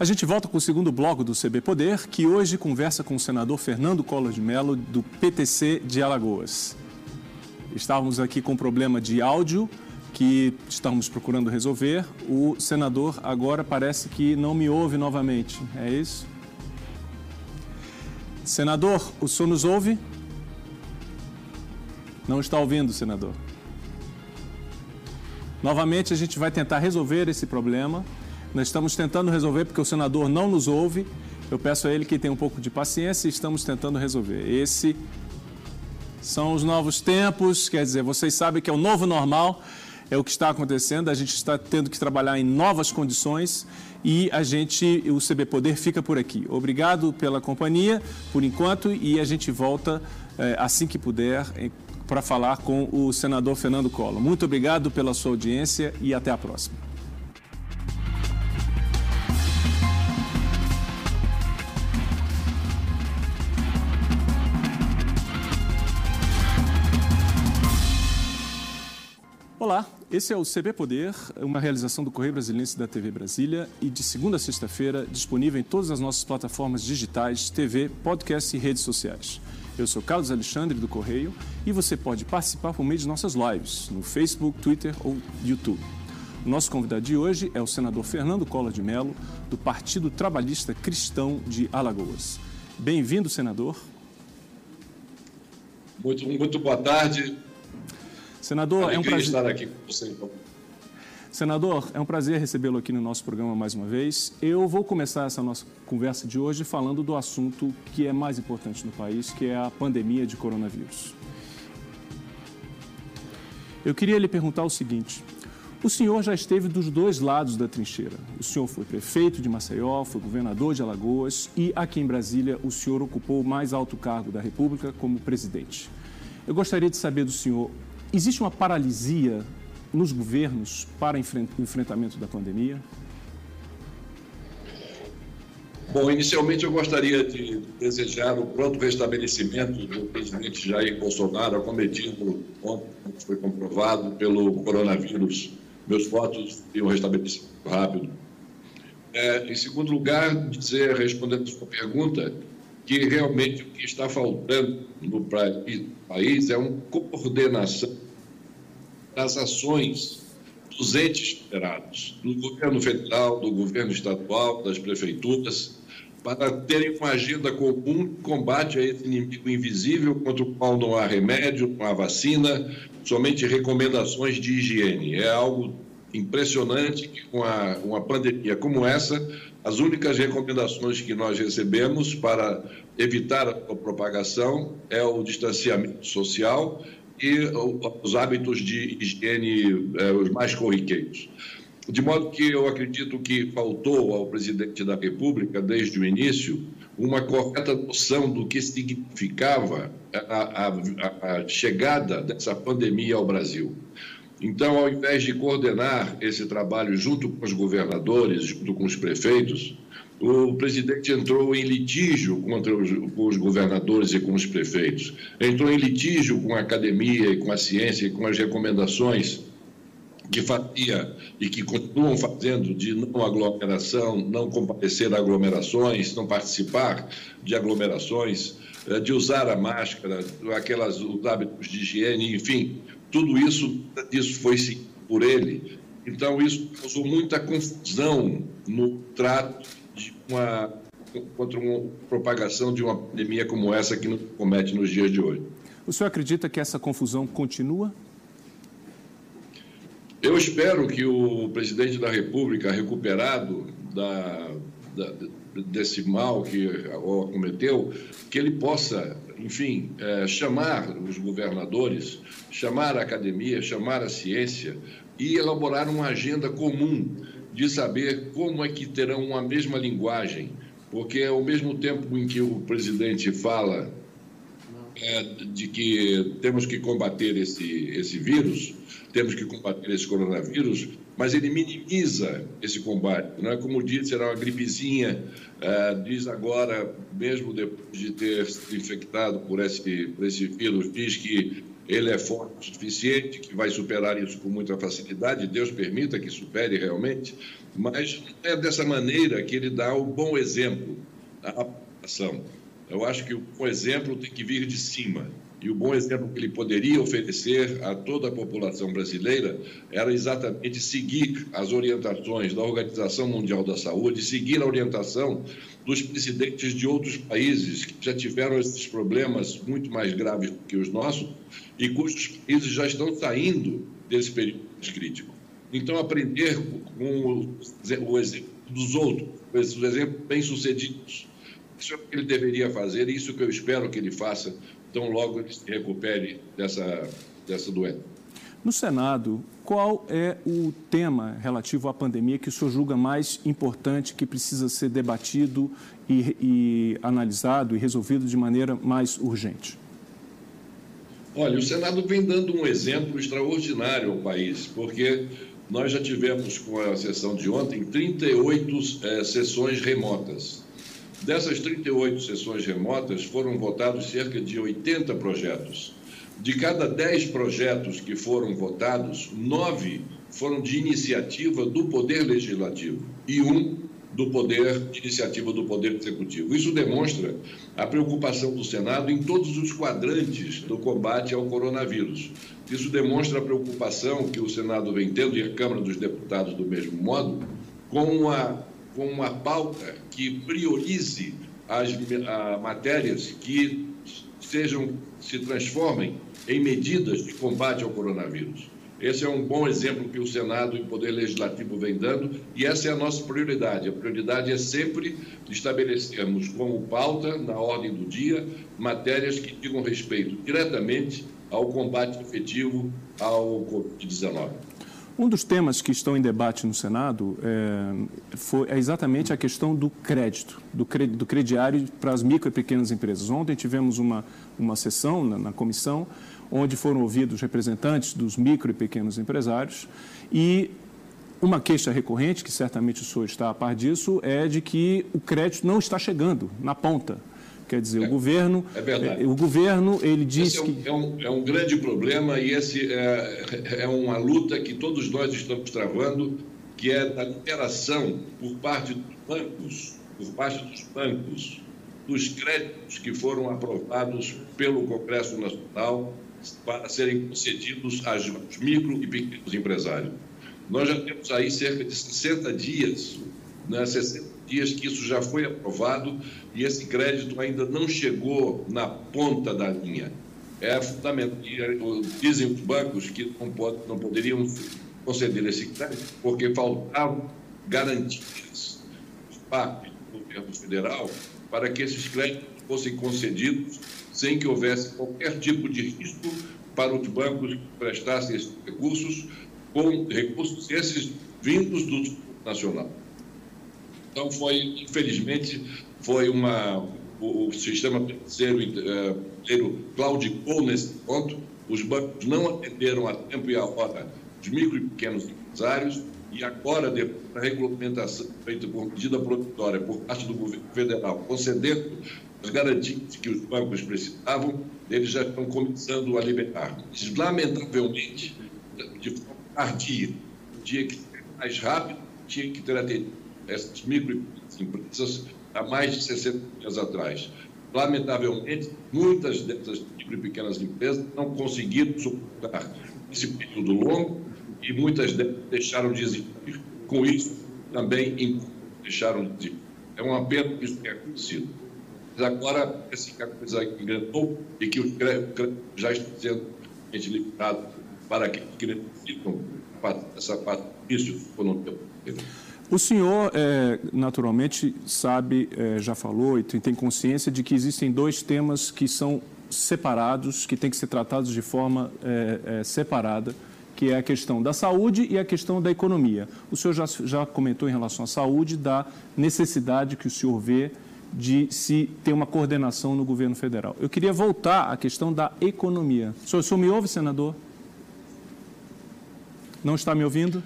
A gente volta com o segundo bloco do CB Poder, que hoje conversa com o senador Fernando Collor de Mello, do PTC de Alagoas. Estávamos aqui com um problema de áudio que estamos procurando resolver. O senador agora parece que não me ouve novamente. É isso? Senador, o senhor nos ouve? Não está ouvindo, senador. Novamente, a gente vai tentar resolver esse problema. Nós estamos tentando resolver porque o senador não nos ouve. Eu peço a ele que tenha um pouco de paciência e estamos tentando resolver. Esse são os novos tempos, quer dizer, vocês sabem que é o novo normal, é o que está acontecendo, a gente está tendo que trabalhar em novas condições e a gente, o CB Poder fica por aqui. Obrigado pela companhia por enquanto e a gente volta eh, assim que puder eh, para falar com o senador Fernando Collor. Muito obrigado pela sua audiência e até a próxima. Olá, esse é o CB Poder, uma realização do Correio Brasiliense da TV Brasília e de segunda a sexta-feira disponível em todas as nossas plataformas digitais, TV, podcast e redes sociais. Eu sou Carlos Alexandre do Correio e você pode participar por meio de nossas lives no Facebook, Twitter ou YouTube. O nosso convidado de hoje é o senador Fernando Collor de Mello, do Partido Trabalhista Cristão de Alagoas. Bem-vindo, senador. Muito, muito boa tarde. Senador, é um prazer estar aqui com você. Então. Senador, é um prazer recebê-lo aqui no nosso programa mais uma vez. Eu vou começar essa nossa conversa de hoje falando do assunto que é mais importante no país, que é a pandemia de coronavírus. Eu queria lhe perguntar o seguinte: o senhor já esteve dos dois lados da trincheira. O senhor foi prefeito de Maceió, foi governador de Alagoas e aqui em Brasília o senhor ocupou o mais alto cargo da República como presidente. Eu gostaria de saber do senhor Existe uma paralisia nos governos para o enfrentamento da pandemia? Bom, inicialmente eu gostaria de desejar o pronto restabelecimento do presidente Jair Bolsonaro, acometido ontem, foi comprovado pelo coronavírus. Meus votos e um restabelecimento rápido. É, em segundo lugar, dizer, respondendo a sua pergunta, que realmente o que está faltando no país é uma coordenação das ações dos entes federados, do governo federal, do governo estadual, das prefeituras, para terem uma agenda comum de combate a esse inimigo invisível contra o qual não há remédio, não há vacina, somente recomendações de higiene. É algo impressionante que com a, uma pandemia como essa, as únicas recomendações que nós recebemos para evitar a propagação é o distanciamento social e os hábitos de higiene é, os mais corriqueiros. De modo que eu acredito que faltou ao presidente da República, desde o início, uma correta noção do que significava a, a, a chegada dessa pandemia ao Brasil. Então, ao invés de coordenar esse trabalho junto com os governadores, junto com os prefeitos, o presidente entrou em litígio contra os, com os governadores e com os prefeitos. Entrou em litígio com a academia e com a ciência e com as recomendações que fazia e que continuam fazendo de não aglomeração, não comparecer a aglomerações, não participar de aglomerações, eh, de usar a máscara, aquelas os hábitos de higiene, enfim, tudo isso, isso foi seguido por ele. Então, isso causou muita confusão no trato de uma, contra uma propagação de uma pandemia como essa que nos comete nos dias de hoje. O senhor acredita que essa confusão continua? Eu espero que o presidente da República, recuperado da, da, desse mal que o acometeu, que ele possa, enfim, é, chamar os governadores, chamar a academia, chamar a ciência e elaborar uma agenda comum de saber como é que terão uma mesma linguagem, porque ao mesmo tempo em que o presidente fala é, de que temos que combater esse, esse vírus, temos que combater esse coronavírus, mas ele minimiza esse combate. Não é como diz, será uma gripezinha, é, diz agora, mesmo depois de ter se infectado por esse, por esse vírus, diz que ele é forte o suficiente, que vai superar isso com muita facilidade, Deus permita que supere realmente, mas é dessa maneira que ele dá o bom exemplo à população. Eu acho que o bom exemplo tem que vir de cima. E o bom exemplo que ele poderia oferecer a toda a população brasileira era exatamente seguir as orientações da Organização Mundial da Saúde, seguir a orientação dos presidentes de outros países que já tiveram esses problemas muito mais graves que os nossos e cujos países já estão saindo desse período crítico. Então, aprender com o, exemplo dos outros, os exemplos bem-sucedidos. Isso é o que ele deveria fazer e isso que eu espero que ele faça tão logo ele se recupere dessa, dessa doença. No Senado, qual é o tema relativo à pandemia que o senhor julga mais importante, que precisa ser debatido e, e analisado e resolvido de maneira mais urgente? Olha, o Senado vem dando um exemplo extraordinário ao país, porque nós já tivemos, com a sessão de ontem, 38 é, sessões remotas. Dessas 38 sessões remotas, foram votados cerca de 80 projetos. De cada 10 projetos que foram votados, nove foram de iniciativa do Poder Legislativo e um do Poder de Iniciativa do Poder Executivo. Isso demonstra a preocupação do Senado em todos os quadrantes do combate ao coronavírus. Isso demonstra a preocupação que o Senado vem tendo, e a Câmara dos Deputados do mesmo modo, com a com uma pauta que priorize as a, matérias que sejam se transformem em medidas de combate ao coronavírus. Esse é um bom exemplo que o Senado e o Poder Legislativo vem dando, e essa é a nossa prioridade. A prioridade é sempre estabelecermos como pauta, na ordem do dia, matérias que digam respeito diretamente ao combate efetivo ao Covid-19. Um dos temas que estão em debate no Senado é, foi, é exatamente a questão do crédito, do, do crediário para as micro e pequenas empresas. Ontem tivemos uma, uma sessão na, na comissão onde foram ouvidos representantes dos micro e pequenos empresários e uma queixa recorrente, que certamente o senhor está a par disso, é de que o crédito não está chegando na ponta. Quer dizer, é, o governo, é o governo ele diz é um, que é um, é um grande problema e esse é, é uma luta que todos nós estamos travando, que é da interação por parte dos bancos, por parte dos bancos, dos créditos que foram aprovados pelo Congresso Nacional para serem concedidos aos micro e pequenos empresários. Nós já temos aí cerca de 60 dias, né, 60 dias que isso já foi aprovado e esse crédito ainda não chegou na ponta da linha. É fundamental. Dizem os bancos que não, pode, não poderiam conceder esse crédito porque faltavam garantias por parte do governo federal para que esses créditos fossem concedidos sem que houvesse qualquer tipo de risco para os bancos que prestassem esses recursos, com recursos esses vindos do nacional. Então, foi, infelizmente, foi uma. O, o sistema financeiro uh, claudicou nesse ponto, os bancos não atenderam a tempo e a hora os micro e pequenos empresários, e agora, depois da regulamentação feita por medida provisória por parte do governo federal, concedendo as garantias que os bancos precisavam, eles já estão começando a liberar. Lamentavelmente, de forma tardia, tinha que ser mais rápido, tinha que ter atendido essas microempresas há mais de 60 dias atrás. Lamentavelmente, muitas dessas micro e pequenas empresas não conseguiram suportar esse período longo e muitas delas deixaram de existir. Com isso, também deixaram de existir. É uma pena que isso tenha acontecido. Mas agora, assim que a coisa engrenou e que os créditos já estão sendo liberados para que necessitam essa parte disso, economia. O senhor, é, naturalmente, sabe, é, já falou e tem consciência de que existem dois temas que são separados, que têm que ser tratados de forma é, é, separada, que é a questão da saúde e a questão da economia. O senhor já, já comentou em relação à saúde da necessidade que o senhor vê de se ter uma coordenação no governo federal. Eu queria voltar à questão da economia. O senhor, o senhor me ouve, senador? Não está me ouvindo?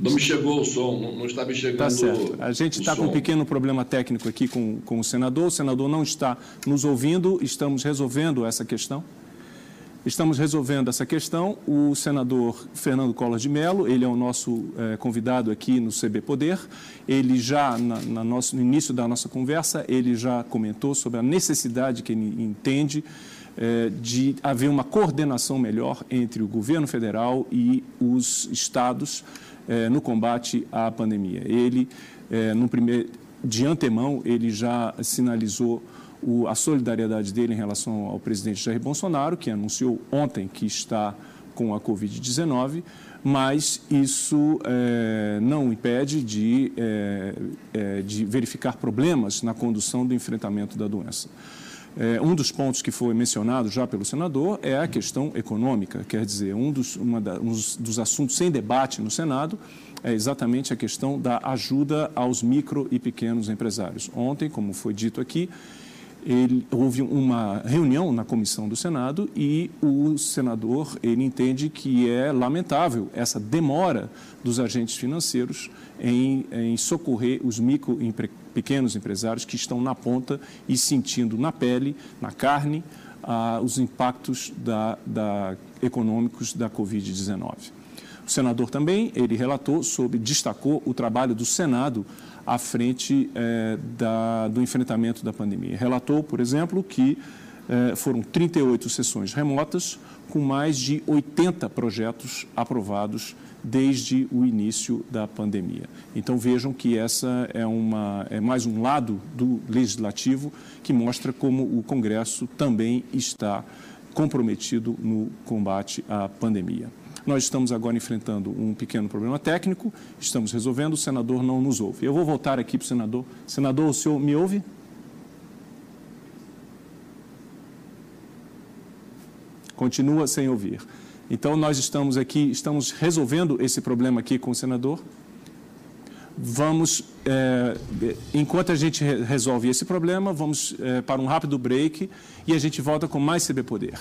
Não me chegou o som, não, não está me chegando tá certo. A gente está com um pequeno problema técnico aqui com, com o senador. O senador não está nos ouvindo, estamos resolvendo essa questão. Estamos resolvendo essa questão. O senador Fernando Collor de Mello, ele é o nosso é, convidado aqui no CB Poder. Ele já, na, na nosso, no início da nossa conversa, ele já comentou sobre a necessidade que ele entende é, de haver uma coordenação melhor entre o governo federal e os estados é, no combate à pandemia. Ele, no primeiro, de antemão, ele já sinalizou o, a solidariedade dele em relação ao presidente Jair Bolsonaro, que anunciou ontem que está com a Covid-19, mas isso é, não impede de, de verificar problemas na condução do enfrentamento da doença. É, um dos pontos que foi mencionado já pelo senador é a questão econômica, quer dizer, um dos, da, um dos assuntos sem debate no Senado é exatamente a questão da ajuda aos micro e pequenos empresários. Ontem, como foi dito aqui, ele, houve uma reunião na comissão do Senado e o senador ele entende que é lamentável essa demora dos agentes financeiros em, em socorrer os micro e pequenos empresários que estão na ponta e sentindo na pele, na carne, ah, os impactos da, da, econômicos da Covid-19. O senador também ele relatou sobre destacou o trabalho do Senado à frente é, da, do enfrentamento da pandemia. Relatou, por exemplo, que é, foram 38 sessões remotas, com mais de 80 projetos aprovados desde o início da pandemia. Então vejam que essa é, uma, é mais um lado do legislativo que mostra como o Congresso também está comprometido no combate à pandemia. Nós estamos agora enfrentando um pequeno problema técnico, estamos resolvendo, o senador não nos ouve. Eu vou voltar aqui para o senador. Senador, o senhor me ouve? Continua sem ouvir. Então, nós estamos aqui, estamos resolvendo esse problema aqui com o senador. Vamos, é, enquanto a gente resolve esse problema, vamos é, para um rápido break e a gente volta com mais CB Poder.